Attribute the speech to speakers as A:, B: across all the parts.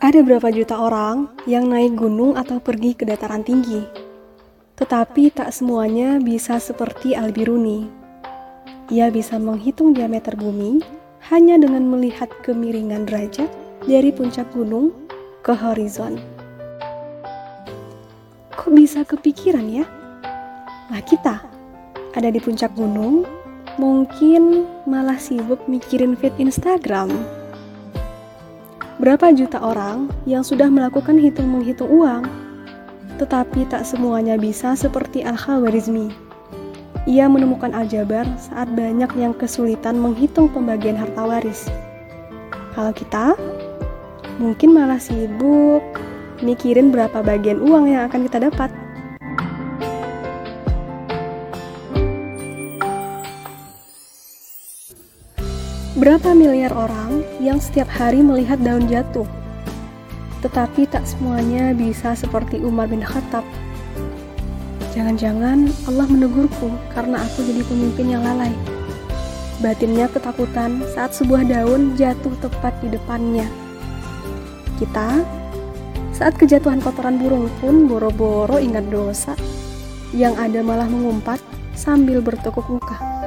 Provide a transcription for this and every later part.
A: Ada berapa juta orang yang naik gunung atau pergi ke dataran tinggi, tetapi tak semuanya bisa seperti Al-Biruni. Ia bisa menghitung diameter bumi hanya dengan melihat kemiringan derajat dari puncak gunung ke horizon. Kok bisa kepikiran ya? Lah kita ada di puncak gunung, mungkin malah sibuk mikirin feed Instagram. Berapa juta orang yang sudah melakukan hitung-menghitung uang, tetapi tak semuanya bisa seperti Al-Khawarizmi. Ia menemukan aljabar saat banyak yang kesulitan menghitung pembagian harta waris. Kalau kita, mungkin malah sibuk mikirin berapa bagian uang yang akan kita dapat. Berapa miliar orang yang setiap hari melihat daun jatuh, tetapi tak semuanya bisa seperti Umar bin Khattab. Jangan-jangan Allah menegurku karena aku jadi pemimpin yang lalai. Batinnya ketakutan saat sebuah daun jatuh tepat di depannya. Kita, saat kejatuhan kotoran burung pun boro-boro ingat dosa, yang ada malah mengumpat sambil bertekuk muka.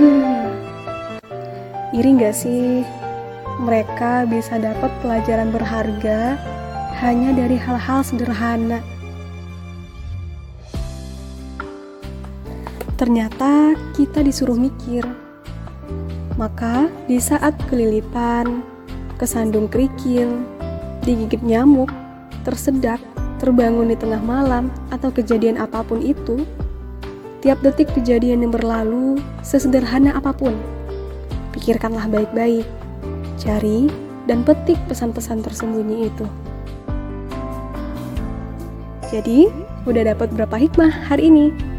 A: Hmm, iri gak sih mereka bisa dapat pelajaran berharga hanya dari hal-hal sederhana? Ternyata kita disuruh mikir. Maka di saat kelilipan, kesandung kerikil, digigit nyamuk, tersedak, terbangun di tengah malam, atau kejadian apa pun itu, Tiap detik kejadian yang berlalu, sesederhana apa pun, pikirkanlah baik-baik, cari dan petik pesan-pesan tersembunyi itu. Jadi, udah dapat berapa hikmah hari ini?